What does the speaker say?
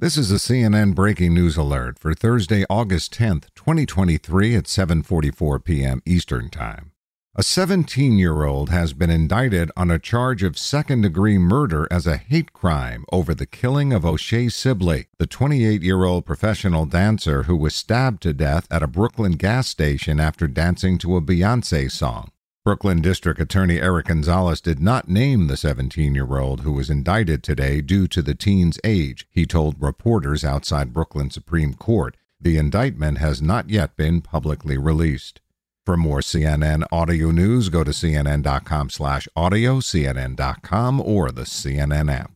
This is a CNN breaking news alert for Thursday, August 10th, 2023 at 7:44 p.m. Eastern Time. A 17-year-old has been indicted on a charge of second-degree murder as a hate crime over the killing of O'Shea Sibley, the 28-year-old professional dancer who was stabbed to death at a Brooklyn gas station after dancing to a Beyoncé song. Brooklyn District Attorney Eric Gonzalez did not name the 17 year old who was indicted today due to the teen's age, he told reporters outside Brooklyn Supreme Court. The indictment has not yet been publicly released. For more CNN audio news, go to cnn.com slash audio, cnn.com, or the CNN app.